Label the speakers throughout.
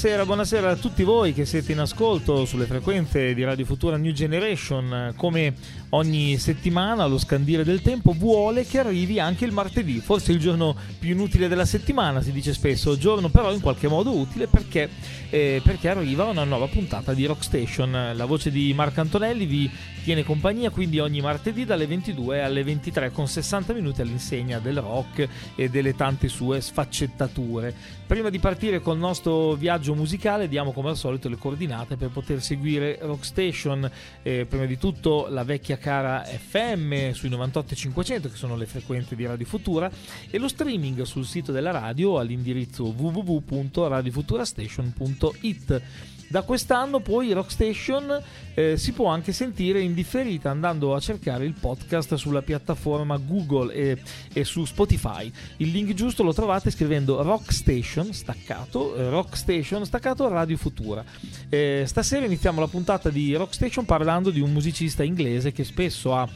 Speaker 1: Buonasera, buonasera a tutti voi che siete in ascolto sulle frequenze di Radio Futura New Generation. Come ogni settimana, lo scandire del tempo vuole che arrivi anche il martedì, forse il giorno più inutile della settimana, si dice spesso, giorno però in qualche modo utile perché, eh, perché arriva una nuova puntata di Rock Station. La voce di Marco Antonelli vi tiene compagnia quindi ogni martedì dalle 22 alle 23 con 60 minuti all'insegna del rock e delle tante sue sfaccettature. Prima di partire col nostro viaggio musicale diamo come al solito le coordinate per poter seguire Rock Station, eh, prima di tutto la vecchia cara FM sui 98.500 che sono le frequenze di Radio Futura e lo streaming sul sito della radio all'indirizzo www.radiofuturastation.it. Da quest'anno poi Rock Station eh, si può anche sentire in differita andando a cercare il podcast sulla piattaforma Google e, e su Spotify. Il link giusto lo trovate scrivendo Rock Station staccato, eh, Rock Station staccato Radio Futura. Eh, stasera iniziamo la puntata di Rock Station parlando di un musicista inglese che spesso ha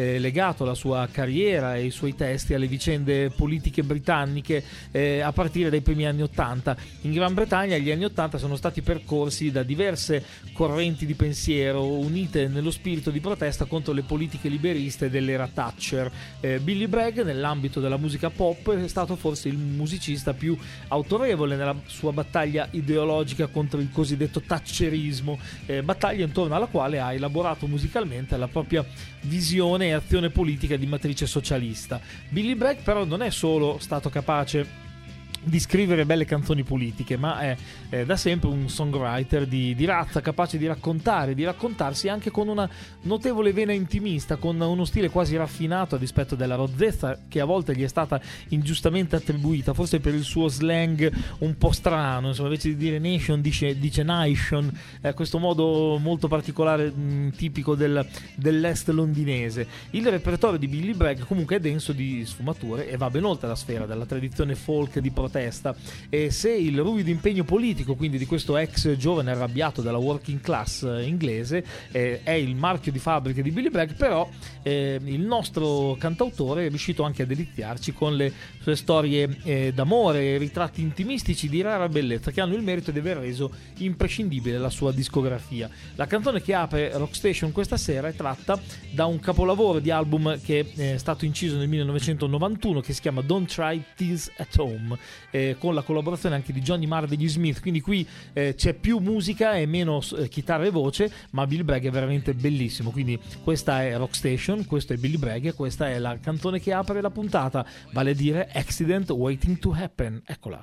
Speaker 1: eh, legato la sua carriera e i suoi testi alle vicende politiche britanniche eh, a partire dai primi anni Ottanta. In Gran Bretagna gli anni Ottanta sono stati percorsi da diverse correnti di pensiero unite nello spirito di protesta contro le politiche liberiste dell'era Thatcher. Eh, Billy Bragg nell'ambito della musica pop è stato forse il musicista più autorevole nella sua battaglia ideologica contro il cosiddetto Thatcherismo, eh, battaglia intorno alla quale ha elaborato musicalmente la propria visione azione politica di matrice socialista. Billy Bragg però non è solo stato capace di scrivere belle canzoni politiche, ma è, è da sempre un songwriter di, di, razza, capace di raccontare, di raccontarsi anche con una notevole vena intimista, con uno stile quasi raffinato a dispetto della rozzezza che a volte gli è stata ingiustamente attribuita, forse per il suo slang un po' strano, insomma, invece di dire nation dice, dice nation, eh, questo modo molto particolare, mh, tipico del, dell'est londinese. Il repertorio di Billy Bragg comunque è denso di sfumature e va ben oltre la sfera della tradizione folk di protesta e se il ruvido impegno politico quindi di questo ex giovane arrabbiato della working class inglese eh, è il marchio di fabbrica di Billy Bragg però eh, il nostro cantautore è riuscito anche a deliziarci con le sue storie eh, d'amore ritratti intimistici di rara bellezza che hanno il merito di aver reso imprescindibile la sua discografia. La canzone che apre Rockstation questa sera è tratta da un capolavoro di album che è stato inciso nel 1991 che si chiama Don't Try This at Home eh, con la collaborazione anche di Johnny Marr degli Smith, quindi qui eh, c'è più musica e meno eh, chitarra e voce, ma Billy Bragg è veramente bellissimo, quindi questa è Rock Station, questo è Billy Bragg e questa è la canzone che apre la puntata, vale a dire Accident Waiting to Happen, eccola.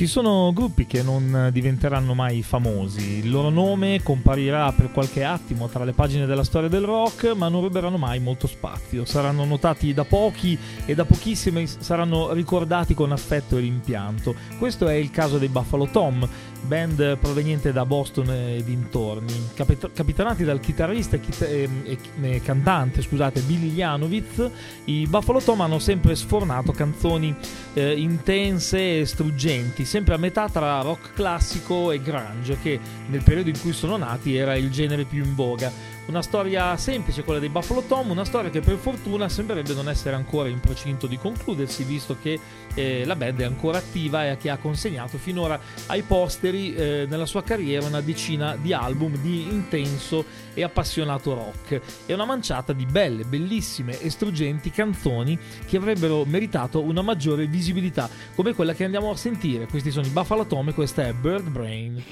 Speaker 1: Ci sono gruppi che non diventeranno mai famosi, il loro nome comparirà per qualche attimo tra le pagine della storia del rock, ma non ruberanno mai molto spazio. Saranno notati da pochi e da pochissimi saranno ricordati con affetto e rimpianto. Questo è il caso dei Buffalo Tom, band proveniente da Boston e dintorni, capit- capitanati dal chitarrista e, chita- e- e- e cantante scusate, Billy Janowitz. I Buffalo Tom hanno sempre sfornato canzoni eh, intense e struggenti, sempre a metà tra rock classico e grunge, che nel periodo in cui sono nati era il genere più in voga. Una storia semplice, quella dei Buffalo Tom, una storia che per fortuna sembrerebbe non essere ancora in procinto di concludersi, visto che eh, la band è ancora attiva e che ha consegnato finora ai posteri eh, nella sua carriera una decina di album di intenso e appassionato rock e una manciata di belle, bellissime e struggenti canzoni che avrebbero meritato una maggiore visibilità, come quella che andiamo a sentire. Questi sono i Buffalo Tom e questa è Bird Brain.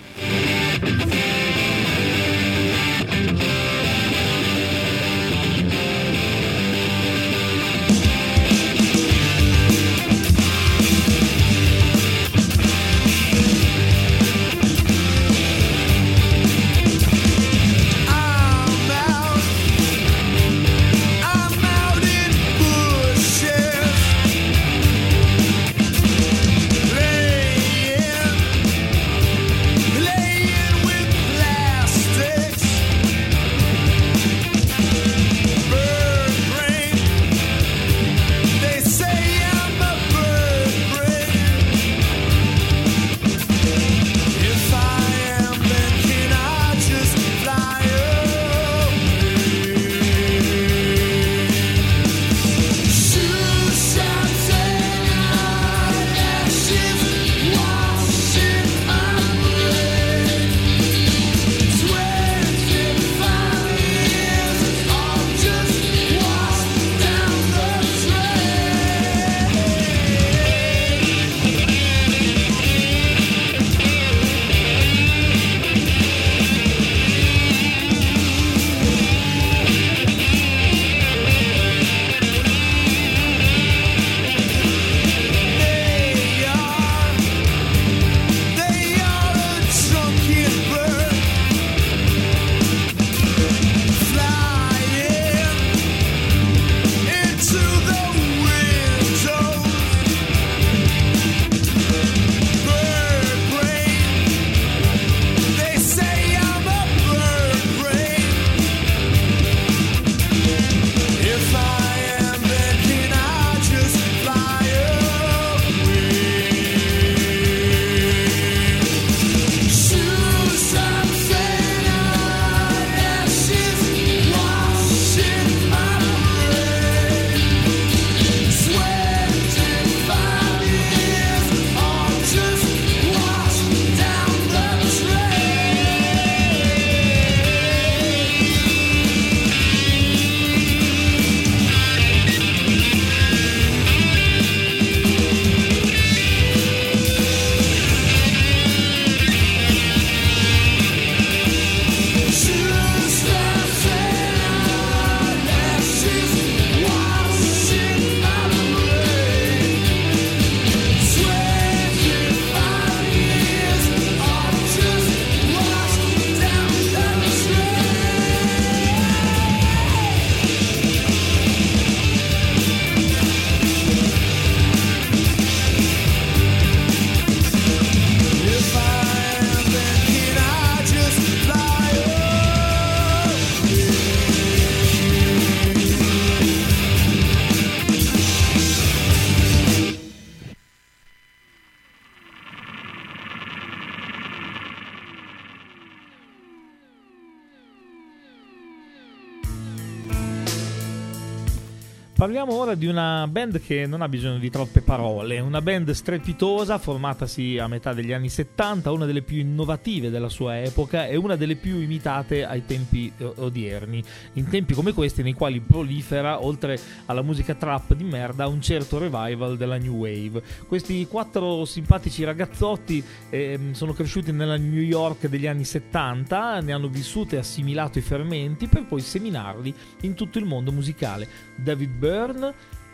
Speaker 1: Parliamo ora di una band che non ha bisogno di troppe parole, una band strepitosa formatasi a metà degli anni 70, una delle più innovative della sua epoca e una delle più imitate ai tempi eh, odierni, in tempi come questi nei quali prolifera, oltre alla musica trap di merda, un certo revival della new wave. Questi quattro simpatici ragazzotti ehm, sono cresciuti nella New York degli anni 70, ne hanno vissuto e assimilato i fermenti per poi seminarli in tutto il mondo musicale. David Byrne,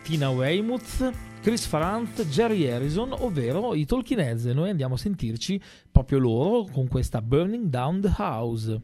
Speaker 1: Tina Weymouth, Chris Farant, Jerry Harrison, ovvero i Talking Heads. E noi andiamo a sentirci proprio loro con questa Burning Down the House.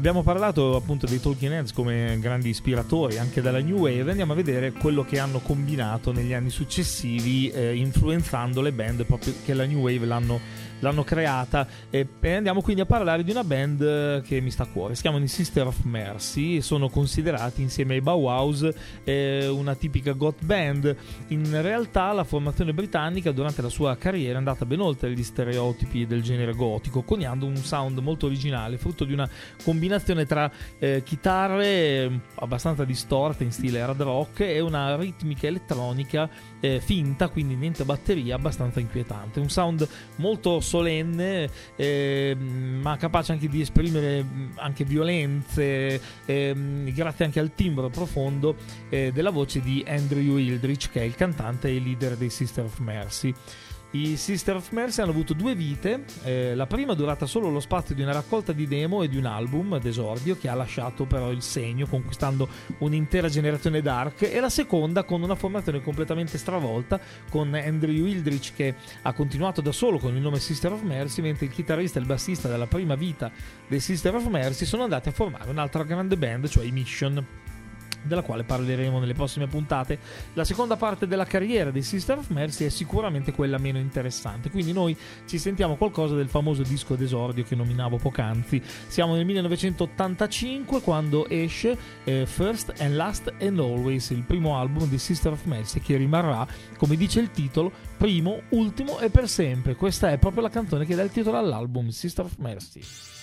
Speaker 1: Abbiamo parlato appunto dei Talking Heads come grandi ispiratori anche dalla New Wave. Andiamo a vedere quello che hanno combinato negli anni successivi, eh, influenzando le band proprio che la New Wave l'hanno, l'hanno creata. E, e andiamo quindi a parlare di una band eh, che mi sta a cuore. Si chiamano i Sister of Mercy. e Sono considerati insieme ai Bauhaus eh, una tipica goth band. In realtà la formazione britannica durante la sua carriera è andata ben oltre gli stereotipi del genere gotico, coniando un sound molto originale, frutto di una combinazione tra eh, chitarre eh, abbastanza distorte in stile hard rock e una ritmica elettronica eh, finta, quindi niente batteria, abbastanza inquietante. Un sound molto solenne, eh, ma capace anche di esprimere mh, anche violenze, ehm, grazie anche al timbro profondo eh, della voce di Andrew Hildrich, che è il cantante e leader dei Sister of Mercy.
Speaker 2: I Sister of Mercy hanno avuto due vite, eh, la prima durata solo lo spazio di una raccolta di demo e di un album d'esordio che ha lasciato però il segno conquistando un'intera generazione dark. E la seconda con una formazione completamente stravolta con Andrew Wildrich che ha continuato da solo con il nome Sister of Mercy mentre il chitarrista e il bassista della prima vita dei Sister of Mercy sono andati a formare un'altra grande band, cioè i Mission della quale parleremo nelle prossime puntate. La seconda parte della carriera dei Sister of Mercy è sicuramente quella meno interessante, quindi noi ci sentiamo qualcosa del famoso disco d'esordio che nominavo poc'anzi. Siamo nel 1985 quando esce eh, First and Last and Always, il primo album di Sister of Mercy che rimarrà, come dice il titolo, primo, ultimo e per sempre. Questa è proprio la canzone che dà il titolo all'album Sister of Mercy.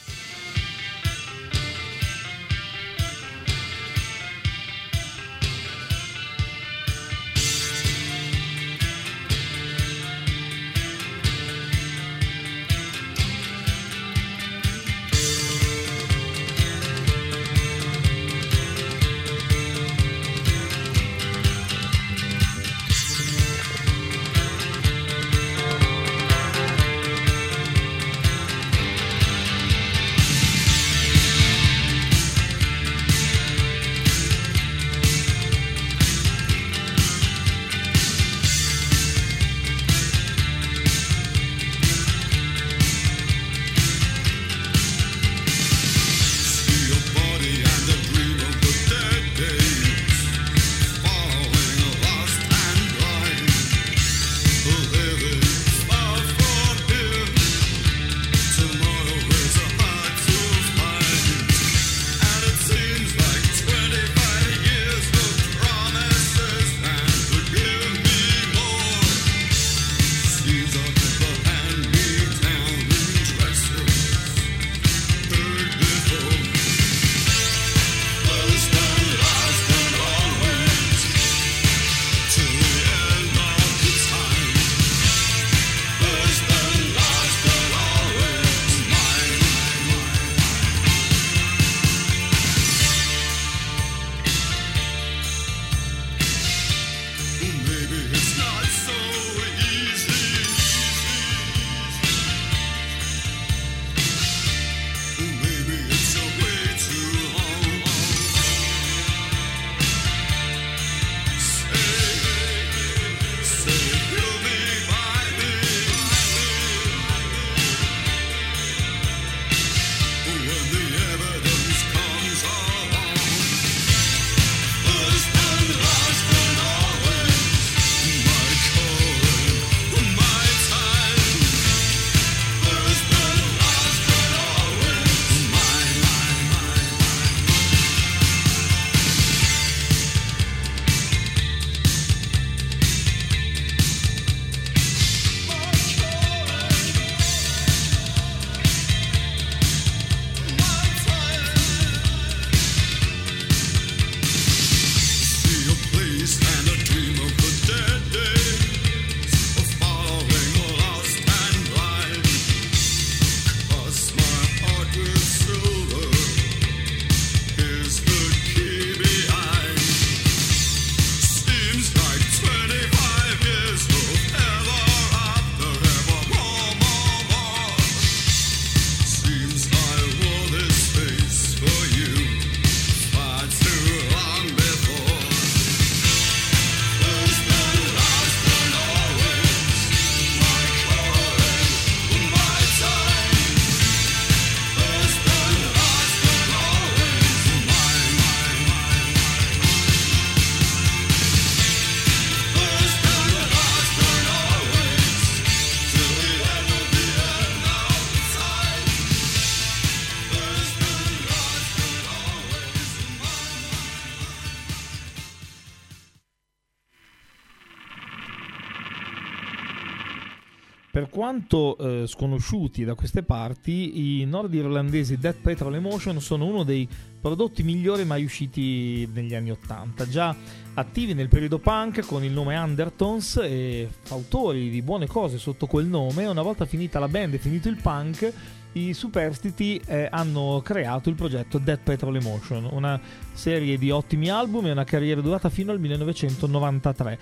Speaker 2: Quanto eh, sconosciuti da queste parti, i nordirlandesi Death Petrol Emotion sono uno dei prodotti migliori mai usciti negli anni Ottanta. Già attivi nel periodo punk con il nome Undertones e autori di buone cose sotto quel nome, una volta finita la band e finito il punk, i superstiti eh, hanno creato il progetto Death Petrol Emotion, una serie di ottimi album e una carriera durata fino al 1993.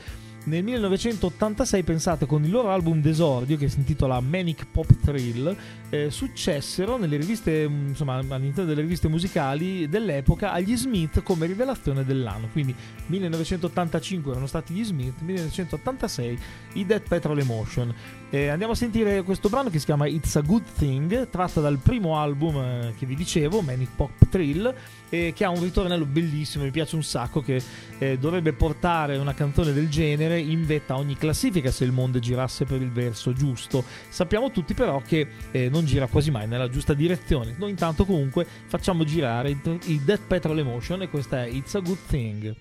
Speaker 1: Nel 1986, pensate, con il loro album d'esordio che si intitola Manic Pop Thrill, eh, successero nelle riviste, mh, insomma, all'interno delle riviste musicali dell'epoca agli Smith come rivelazione dell'anno. Quindi 1985 erano stati gli Smith, 1986 i Dead Petrol Emotion. Eh, andiamo a sentire questo brano che si chiama It's a Good Thing, tratta dal primo album eh, che vi dicevo, Manic Pop Thrill, eh, che ha un ritornello bellissimo, mi piace un sacco, che eh, dovrebbe portare una canzone del genere in vetta a ogni classifica se il mondo girasse per il verso giusto. Sappiamo tutti però che eh, gira quasi mai nella giusta direzione. Noi intanto comunque facciamo girare i Dead Petrol Emotion e questa è It's a Good Thing.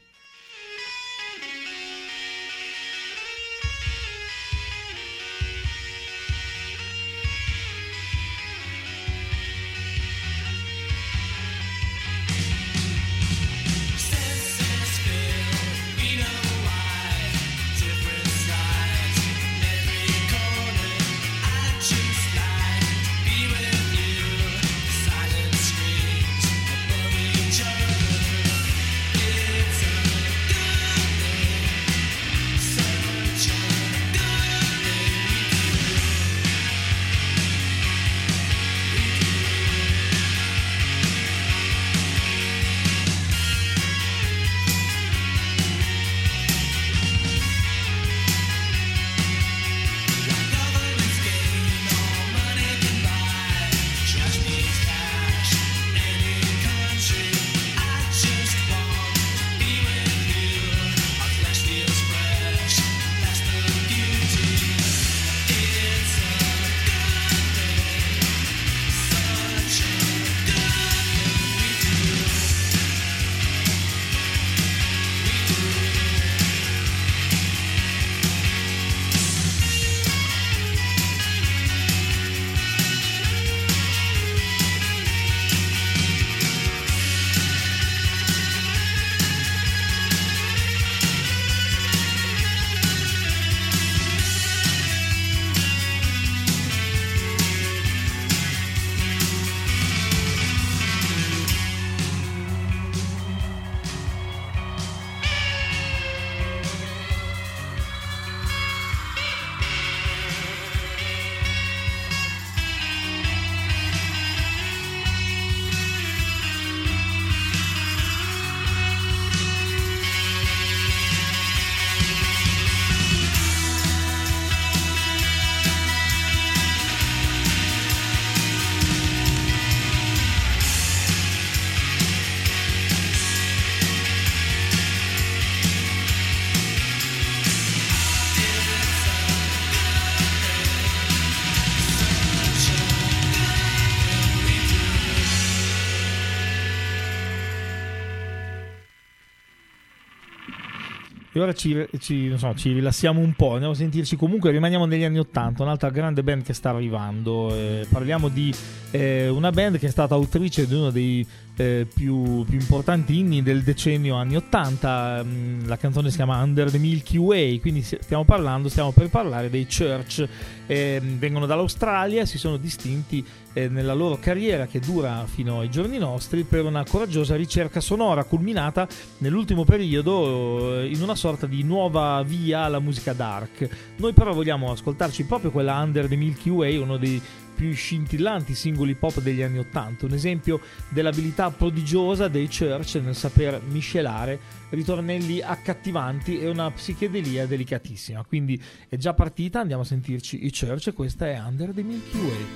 Speaker 1: E ora ci, ci- so, ci rilassiamo un po', andiamo a sentirci comunque, rimaniamo negli anni 80, un'altra grande band che sta arrivando. eh, parliamo di eh, una band che è stata autrice di uno dei eh, più, più importanti inni del decennio anni 80. mm, la canzone si chiama Under the Milky Way, quindi stiamo parlando, stiamo per parlare dei Church. eh, vengono dall'Australia, si sono distinti eh, nella loro carriera che dura fino ai giorni nostri per una coraggiosa ricerca sonora culminata nell'ultimo periodo eh, in una sorta di nuova via alla musica dark. Noi però vogliamo ascoltarci proprio quella Under the Milky Way, uno dei più scintillanti singoli pop degli anni Ottanta, un esempio dell'abilità prodigiosa dei Church nel saper miscelare ritornelli accattivanti e una psichedelia delicatissima. Quindi è già partita, andiamo a sentirci i Church questa è Under the Milky Way.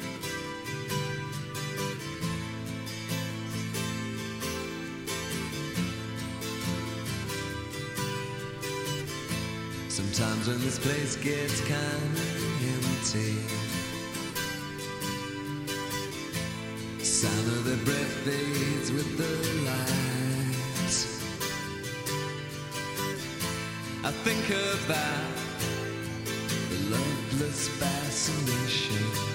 Speaker 3: Sometimes when this place gets kinda empty, their breath fades with the lights. I think about the loveless fascination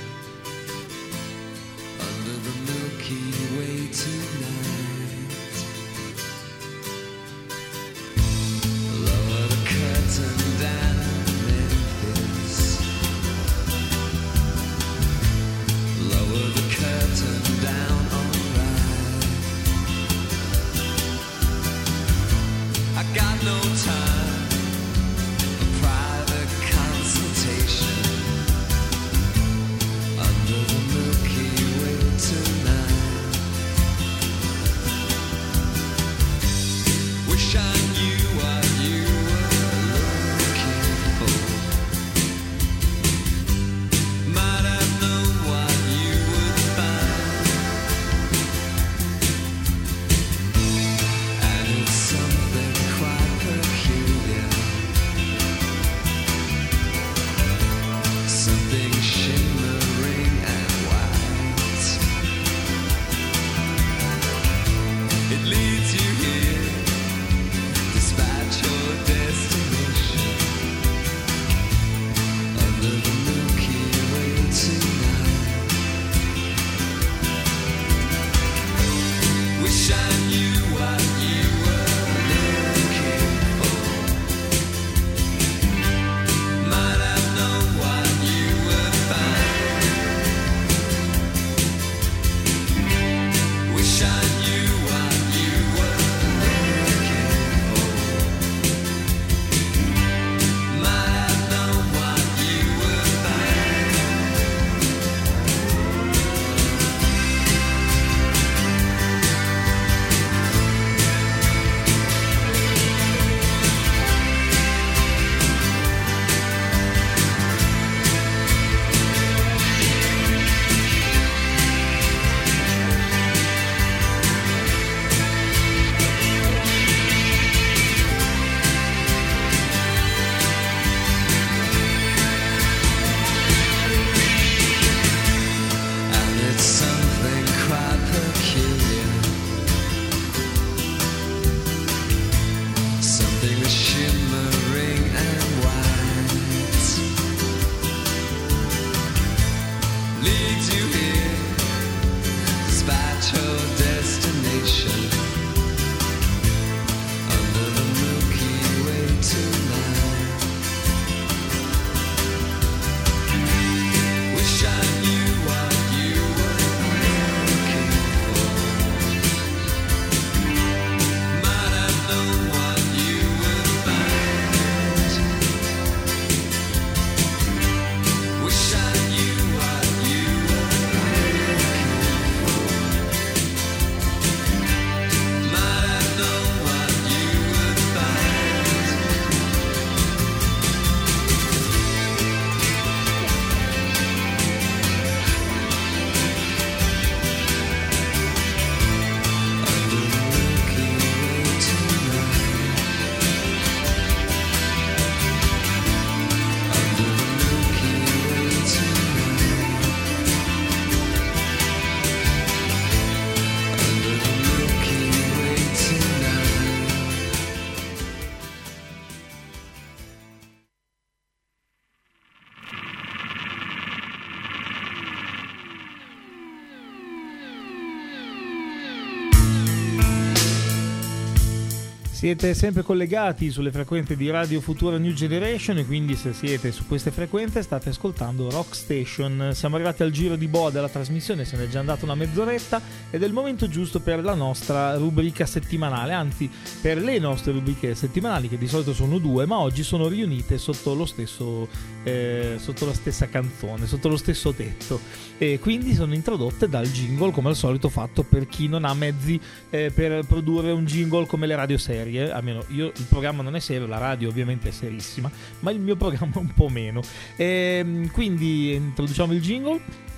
Speaker 1: Siete sempre collegati sulle frequenze di Radio Futura New Generation e quindi se siete su queste frequenze state ascoltando Rock Station. Siamo arrivati al giro di boa della trasmissione, se ne è già andata una mezz'oretta ed è il momento giusto per la nostra rubrica settimanale, anzi per le nostre rubriche settimanali che di solito sono due, ma oggi sono riunite sotto lo stesso eh, sotto la stessa canzone, sotto lo stesso tetto e quindi sono introdotte dal jingle come al solito fatto per chi non ha mezzi eh, per produrre un jingle come le radio serie almeno io il programma non è serio la radio ovviamente è serissima ma il mio programma un po' meno. Ehm, quindi introduciamo il jingle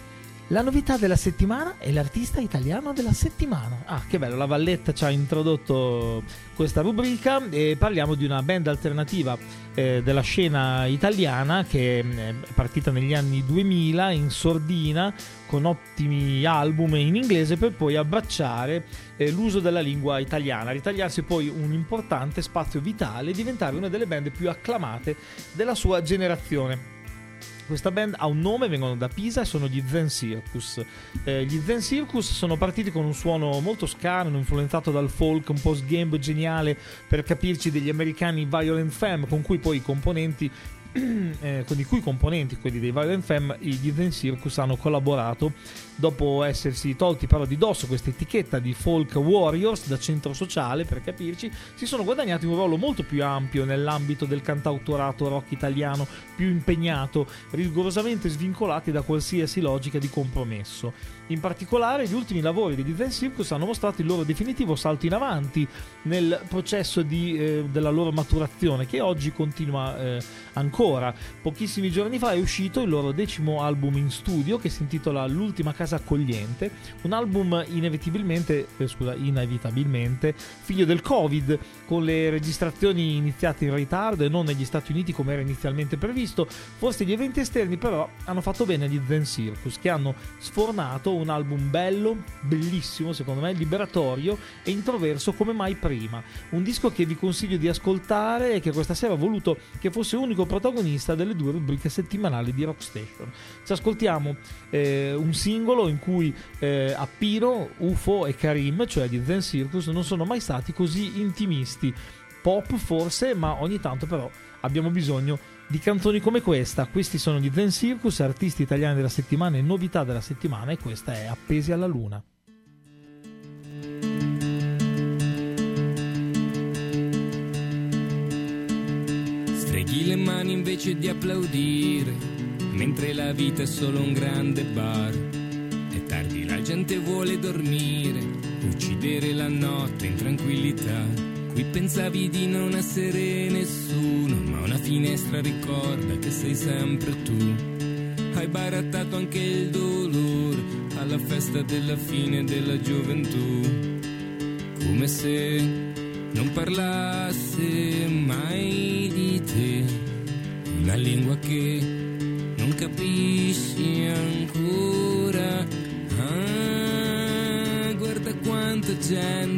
Speaker 1: la novità della settimana è l'artista italiano della settimana. Ah, che bello, la Valletta ci ha introdotto questa rubrica e parliamo di una band alternativa eh, della scena italiana che mm, è partita negli anni 2000 in sordina con ottimi album in inglese per poi abbracciare eh, l'uso della lingua italiana, ritagliarsi poi un importante spazio vitale e diventare una delle band più acclamate della sua generazione. Questa band ha un nome, vengono da Pisa e sono gli Zen Circus. Eh, gli Zen Circus sono partiti con un suono molto scarno, influenzato dal folk, un po' sgambo geniale per capirci degli americani Violent Femme, con cui poi i componenti eh, con i cui componenti, quelli dei Violent Femme, gli Zen Circus hanno collaborato dopo essersi tolti però di dosso questa etichetta di folk warriors da centro sociale per capirci si sono guadagnati un ruolo molto più ampio nell'ambito del cantautorato rock italiano più impegnato rigorosamente svincolati da qualsiasi logica di compromesso in particolare gli ultimi lavori degli Zen Circus hanno mostrato il loro definitivo salto in avanti nel processo di, eh, della loro maturazione che oggi continua eh, ancora pochissimi giorni fa è uscito il loro decimo album in studio che si intitola L'ultima casa accogliente, un album inevitabilmente, eh, scusa, inevitabilmente figlio del Covid, con le registrazioni iniziate in ritardo e non negli Stati Uniti come era inizialmente previsto. Forse gli eventi esterni però hanno fatto bene agli Zen Circus che hanno sfornato un album bello, bellissimo secondo me, liberatorio e introverso come mai prima. Un disco che vi consiglio di ascoltare e che questa sera ho voluto che fosse unico protagonista delle due rubriche settimanali di Rock Station. Ci ascoltiamo eh, un singolo in cui eh, Appiro, UFO e Karim, cioè gli Zen Circus, non sono mai stati così intimisti. Pop forse, ma ogni tanto però abbiamo bisogno di canzoni come questa. Questi sono gli Zen Circus, artisti italiani della settimana e novità della settimana e questa è Appesi alla Luna.
Speaker 4: Streghi le mani invece di applaudire, mentre la vita è solo un grande bar. È tardi, la gente vuole dormire, uccidere la notte in tranquillità. Qui pensavi di non essere nessuno, ma una finestra ricorda che sei sempre tu. Hai barattato anche il dolore alla festa della fine della gioventù come se non parlasse mai di te, una lingua che non capisci ancora. Ah, guarda quanta gente,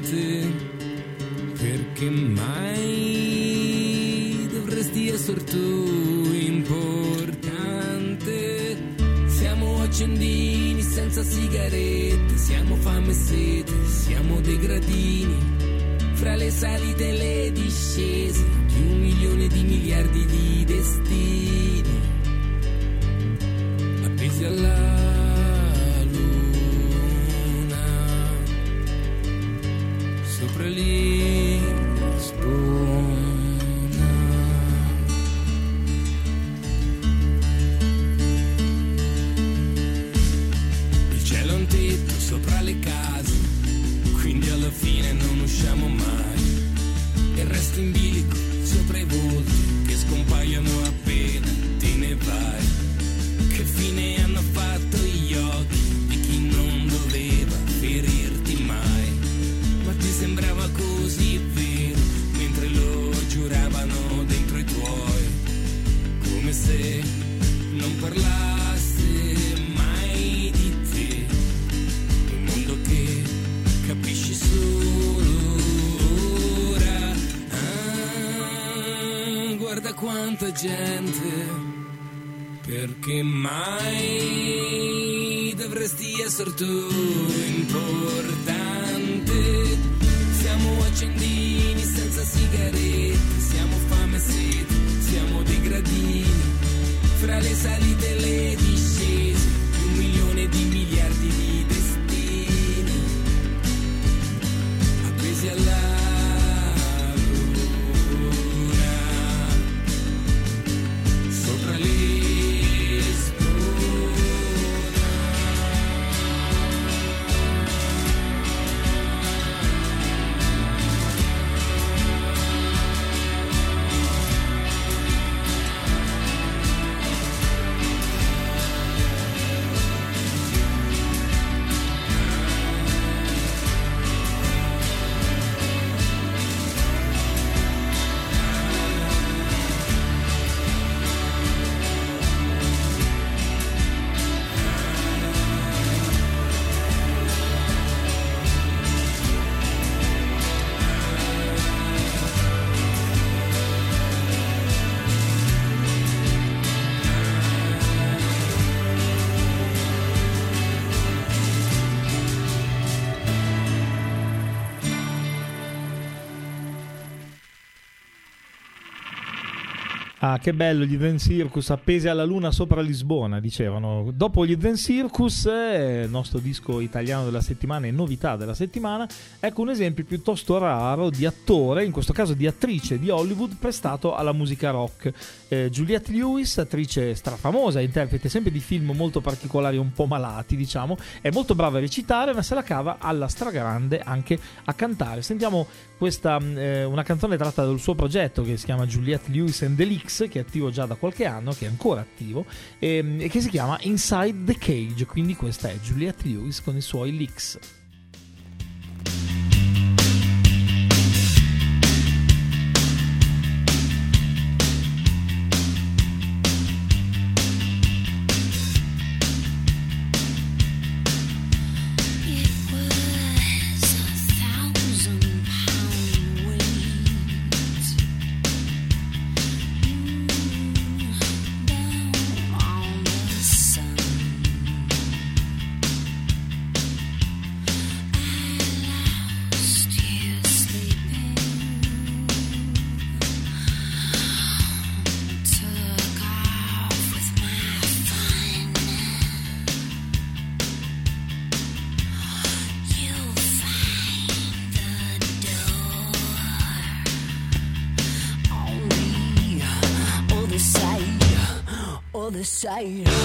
Speaker 4: perché mai dovresti essere tu importante? Siamo accendini senza sigarette, siamo fame e sete, siamo dei gradini. Fra le salite e le discese di un milione di miliardi di destini. Appesi alla fra le
Speaker 5: Ah, che bello gli Zen Circus appesi alla luna sopra Lisbona, dicevano. Dopo gli Zen Circus, eh, il nostro disco italiano della settimana e novità della settimana, ecco un esempio piuttosto raro di attore, in questo caso di attrice di Hollywood prestato alla musica rock. Eh, Juliette Lewis, attrice strafamosa, interprete sempre di film molto particolari, un po' malati, diciamo, è molto brava a recitare, ma se la cava alla stragrande anche a cantare. Sentiamo questa, mh, eh, una canzone tratta dal suo progetto che si chiama Juliette Lewis and the Leaks, che è attivo già da qualche anno, che è ancora attivo, ehm, e che si chiama Inside the Cage. Quindi questa è Juliette Lewis con i suoi leaks.
Speaker 1: outside.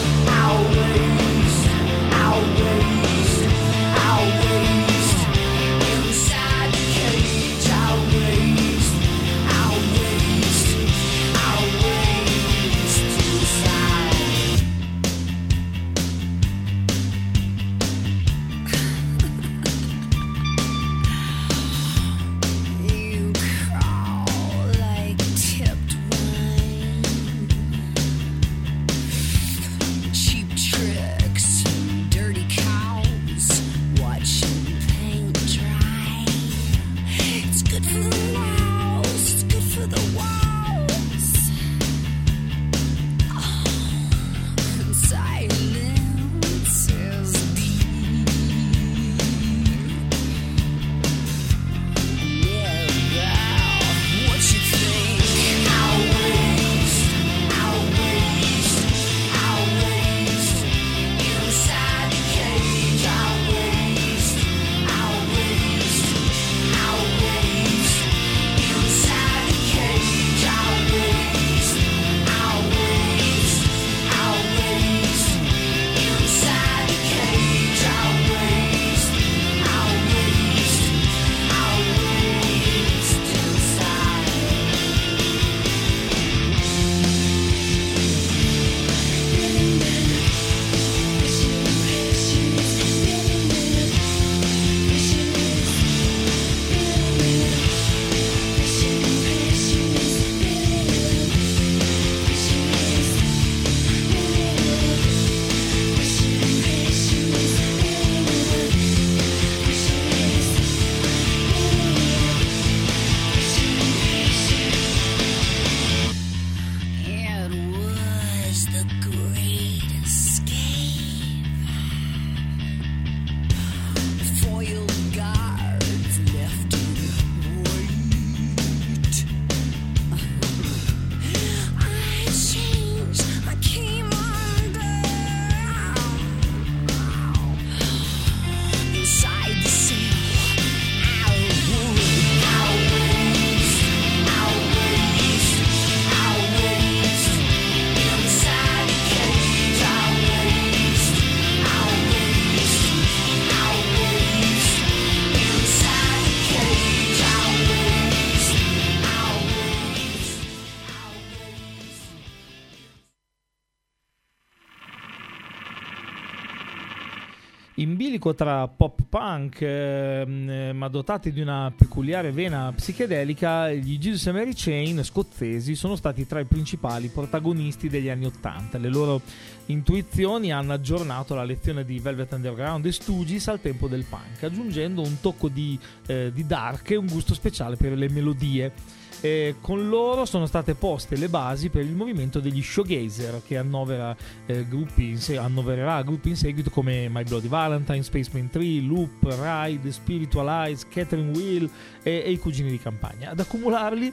Speaker 1: Bilico tra pop punk, ehm, eh, ma dotati di una peculiare vena psichedelica, gli Jesus and Mary Chain scozzesi sono stati tra i principali protagonisti degli anni Ottanta. Le loro intuizioni hanno aggiornato la lezione di Velvet Underground e Stooges al tempo del punk, aggiungendo un tocco di, eh, di dark e un gusto speciale per le melodie. Eh, con loro sono state poste le basi per il movimento degli showgazer che annovera, eh, gruppi se- annovererà gruppi in seguito come My Bloody Valentine, Spaceman 3, Loop, Ride, Spiritualize, Catherine Wheel e, e i cugini di campagna. Ad accumularli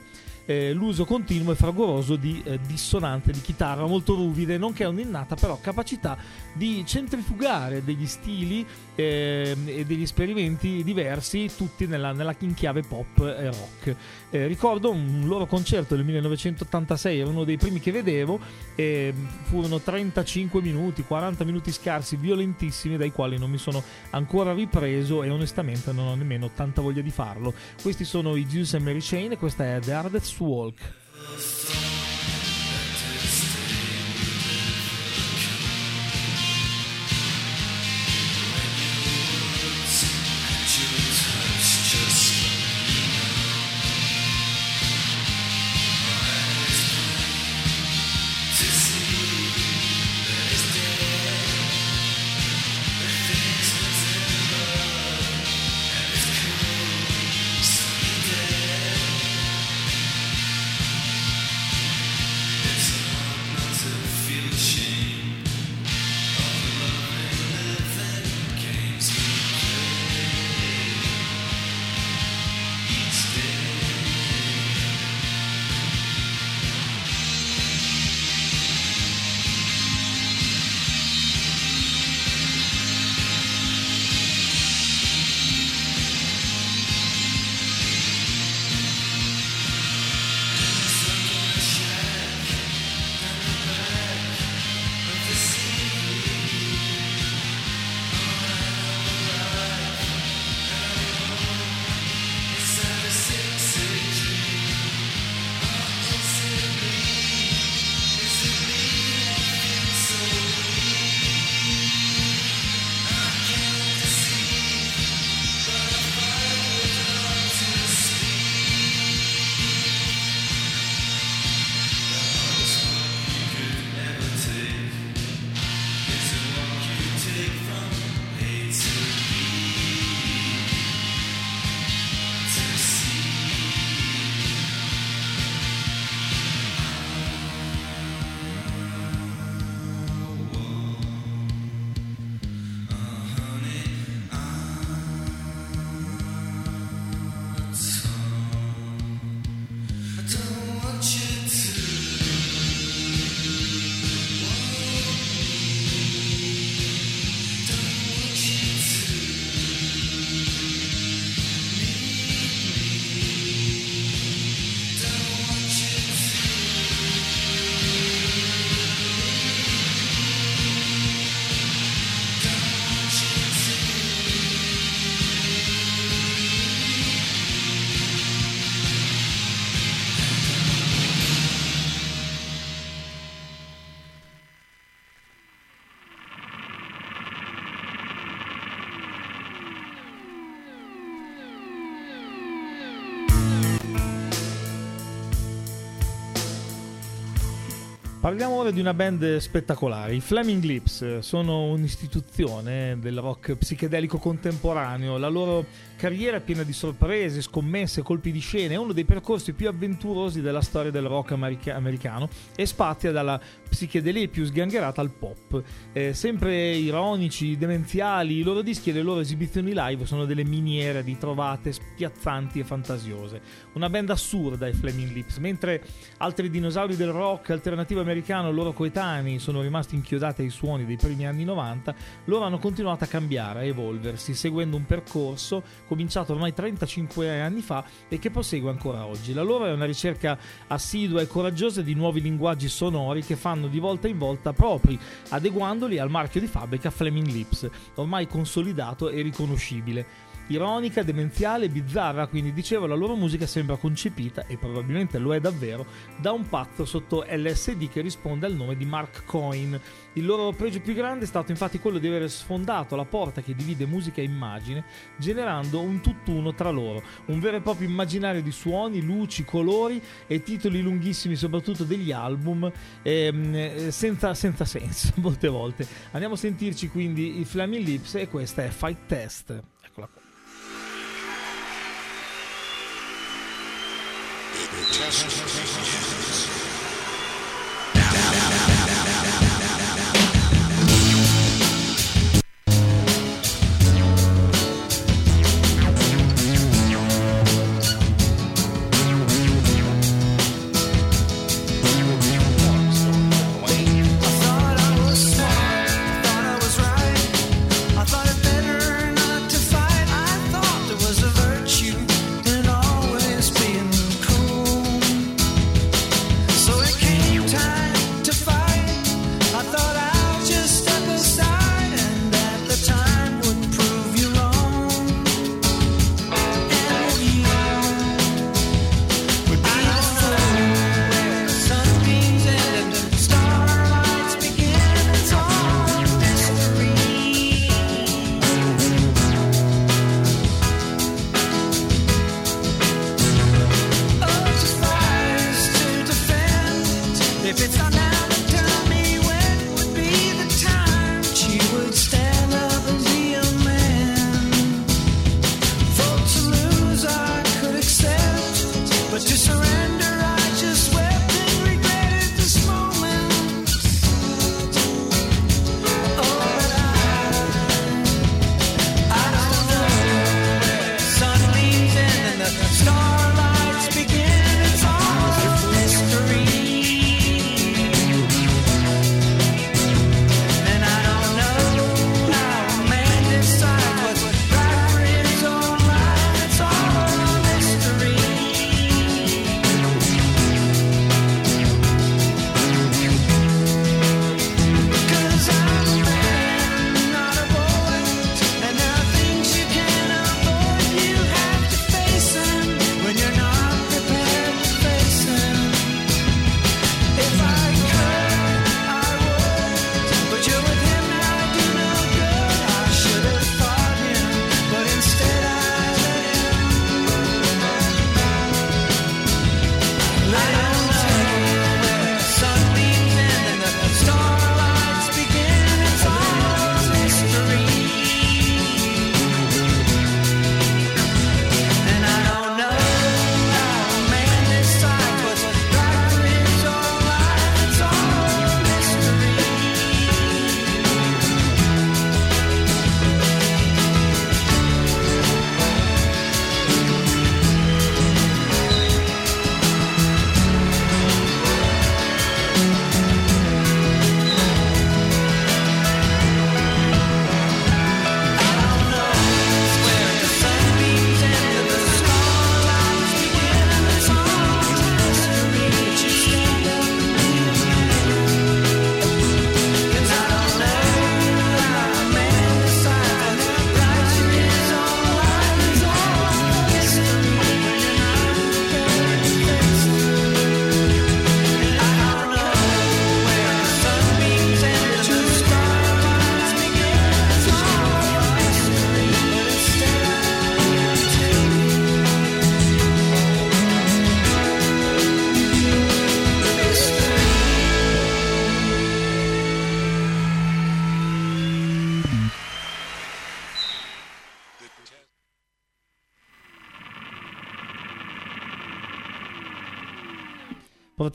Speaker 1: eh, l'uso continuo e fragoroso di eh, dissonante di chitarra molto ruvide, nonché un'innata però capacità di centrifugare degli stili eh, e degli esperimenti diversi, tutti nella, nella in chiave pop e rock. Eh, ricordo un loro concerto del 1986, era uno dei primi che vedevo, e furono 35 minuti, 40 minuti scarsi, violentissimi, dai quali non mi sono ancora ripreso e onestamente non ho nemmeno tanta voglia di farlo. Questi sono i Juice and Mary Chain e questa è The Hardest Walk. Parliamo ora di una band spettacolare. I Flaming Lips sono un'istituzione del rock psichedelico contemporaneo. La loro carriera è piena di sorprese, scommesse, colpi di scena. È uno dei percorsi più avventurosi della storia del rock america- americano e spazia dalla psichedelia più sgangherata al pop. Eh, sempre ironici, demenziali, i loro dischi e le loro esibizioni live sono delle miniere di trovate spiazzanti e fantasiose. Una band assurda i Flaming Lips, mentre altri dinosauri del rock alternativo americano, loro coetanei, sono rimasti inchiodati ai suoni dei primi anni 90, loro hanno continuato a cambiare, a evolversi, seguendo un percorso cominciato ormai 35 anni fa e che prosegue ancora oggi. La loro è una ricerca assidua e coraggiosa di nuovi linguaggi sonori che fanno di volta in volta propri, adeguandoli al marchio di fabbrica Flaming Lips, ormai consolidato e riconoscibile ironica, demenziale, bizzarra, quindi dicevo la loro musica sembra concepita, e probabilmente lo è davvero, da un pazzo sotto LSD che risponde al nome di Mark Coin. Il loro pregio più grande è stato infatti quello di aver sfondato la porta che divide musica e immagine, generando un tutt'uno tra loro, un vero e proprio immaginario di suoni, luci, colori e titoli lunghissimi, soprattutto degli album, ehm, senza, senza senso molte volte. Andiamo a sentirci quindi i Flaming Lips e questa è Fight Test.
Speaker 6: Test begin.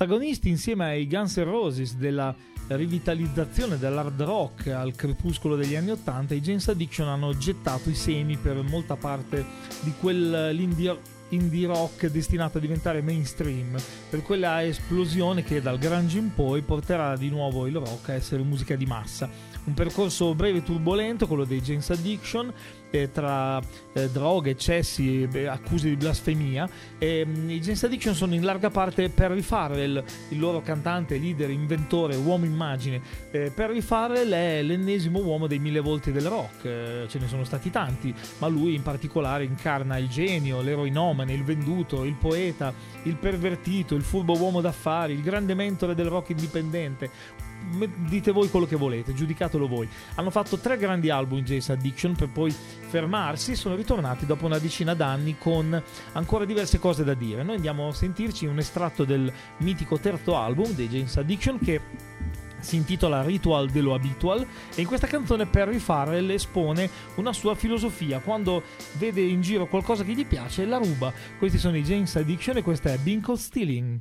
Speaker 1: protagonisti insieme ai Guns N' Roses della rivitalizzazione dell'hard rock al crepuscolo degli anni Ottanta, i James Addiction hanno gettato i semi per molta parte di quell'indie rock destinato a diventare mainstream, per quella esplosione che dal grunge in poi porterà di nuovo il rock a essere musica di massa. Un percorso breve e turbolento, quello dei James Addiction, eh, tra eh, droghe, eccessi, beh, accuse di blasfemia. E, mm, I James Addiction sono in larga parte Perry Farrell, il loro cantante, leader, inventore, uomo immagine. Eh, Perry Farrell è l'ennesimo uomo dei mille volti del rock, eh, ce ne sono stati tanti, ma lui in particolare incarna il genio, l'eroinomane, il venduto, il poeta, il pervertito, il furbo uomo d'affari, il grande mentore del rock indipendente. Dite voi quello che volete, giudicatelo voi. Hanno fatto tre grandi album James Addiction per poi fermarsi sono ritornati dopo una decina d'anni con ancora diverse cose da dire. Noi andiamo a sentirci un estratto del mitico terzo album dei James Addiction che si intitola Ritual de lo Habitual e in questa canzone Perry Farrell espone una sua filosofia quando vede in giro qualcosa che gli piace la ruba questi sono i James Addiction e questa è Binkle Stealing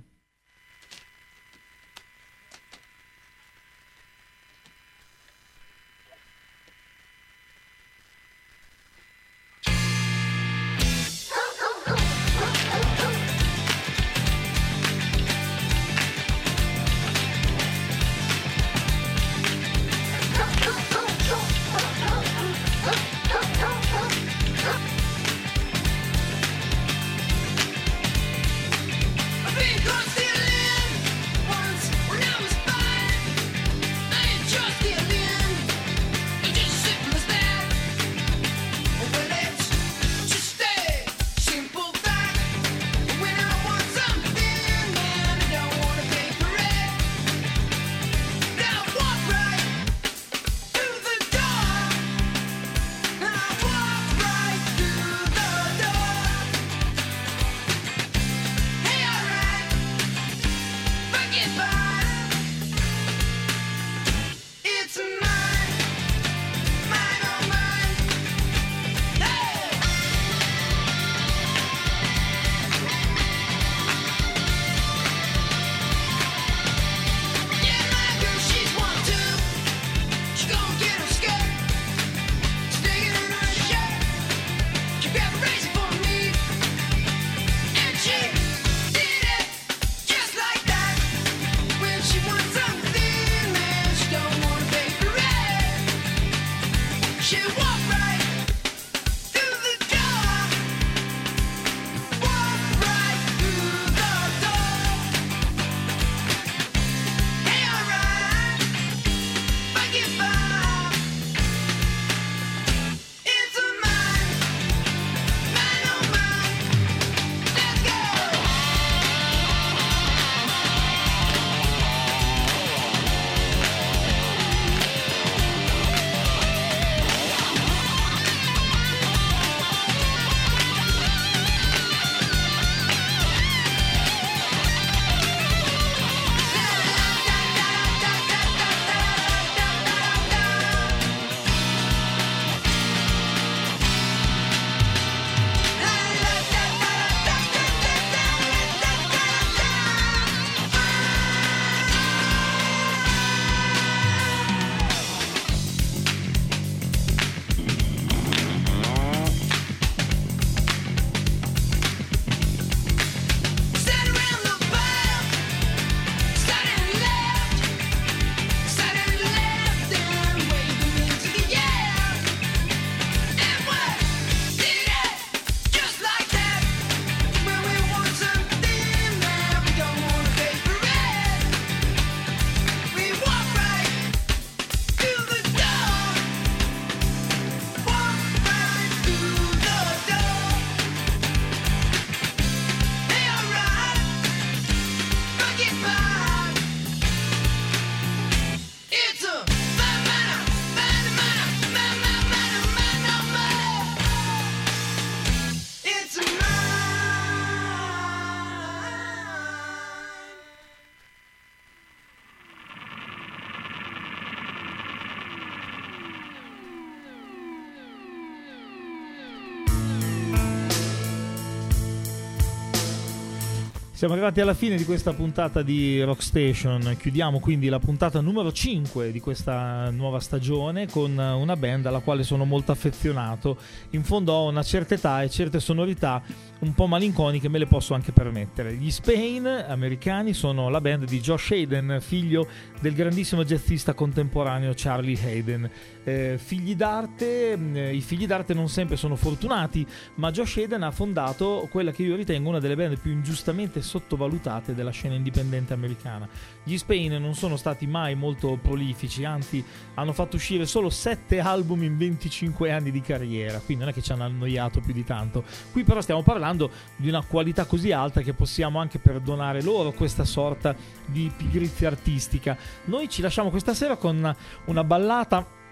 Speaker 1: Siamo arrivati alla fine di questa puntata di Rock Station. Chiudiamo quindi la puntata numero 5 di questa nuova stagione con una band alla quale sono molto affezionato. In fondo ho una certa età e certe sonorità un po' malinconiche me le posso anche permettere. Gli Spain americani sono la band di Josh Hayden, figlio del grandissimo jazzista contemporaneo Charlie Hayden. Eh, figli d'arte, mh, i figli d'arte non sempre sono fortunati, ma Josh Hayden ha fondato quella che io ritengo una delle band più ingiustamente sottovalutate della scena indipendente americana. Gli Spain non sono stati mai molto prolifici, anzi hanno fatto uscire solo 7 album in 25 anni di carriera, quindi non è che ci hanno annoiato più di tanto. Qui però stiamo parlando di una qualità così alta che possiamo anche perdonare loro questa sorta di pigrizia artistica. Noi ci lasciamo questa sera con una, una ballata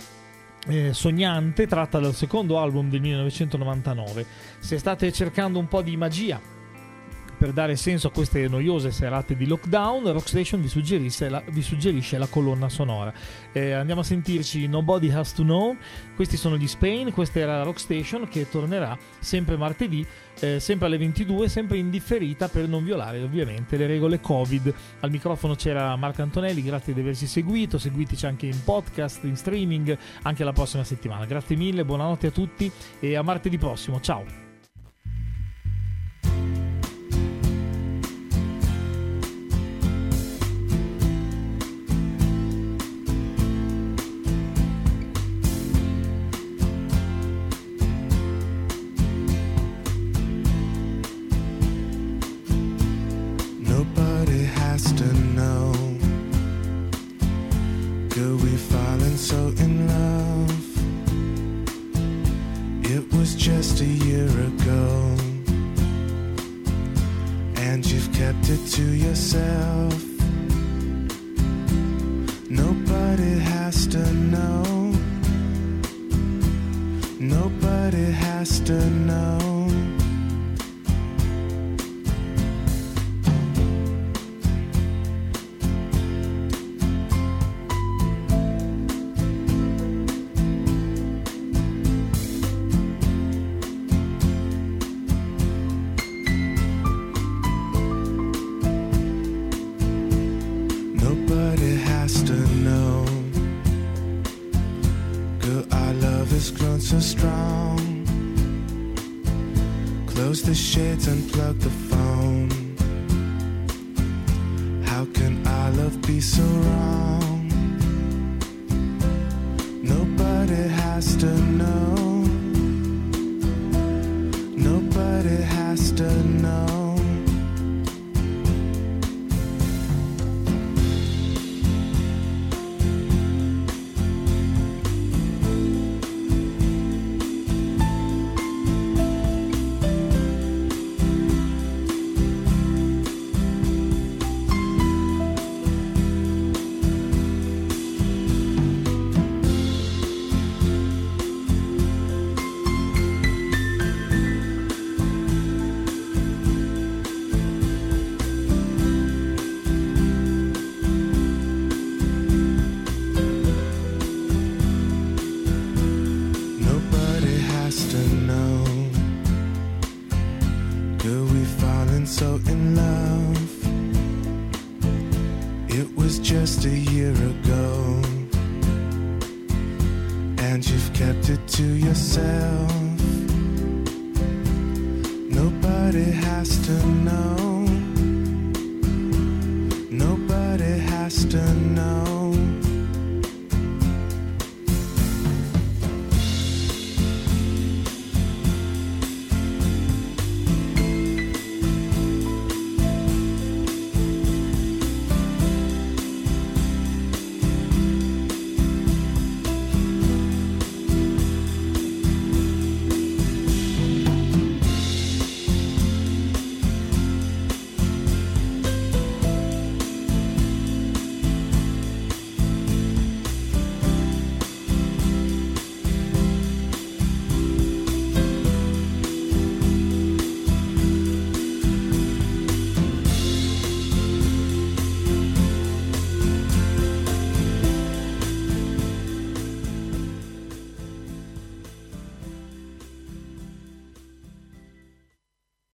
Speaker 1: eh, sognante tratta dal secondo album del 1999. Se state cercando un po' di magia per dare senso a queste noiose serate di lockdown, Rockstation vi suggerisce la, vi suggerisce la colonna sonora. Eh, andiamo a sentirci Nobody Has to Know. Questi sono gli Spain, questa era Rockstation che tornerà sempre martedì, eh, sempre alle 22, sempre in differita per non violare ovviamente le regole Covid. Al microfono c'era Marco Antonelli, grazie di averci seguito, seguiteci anche in podcast, in streaming, anche la prossima settimana. Grazie mille, buonanotte a tutti e a martedì prossimo. Ciao!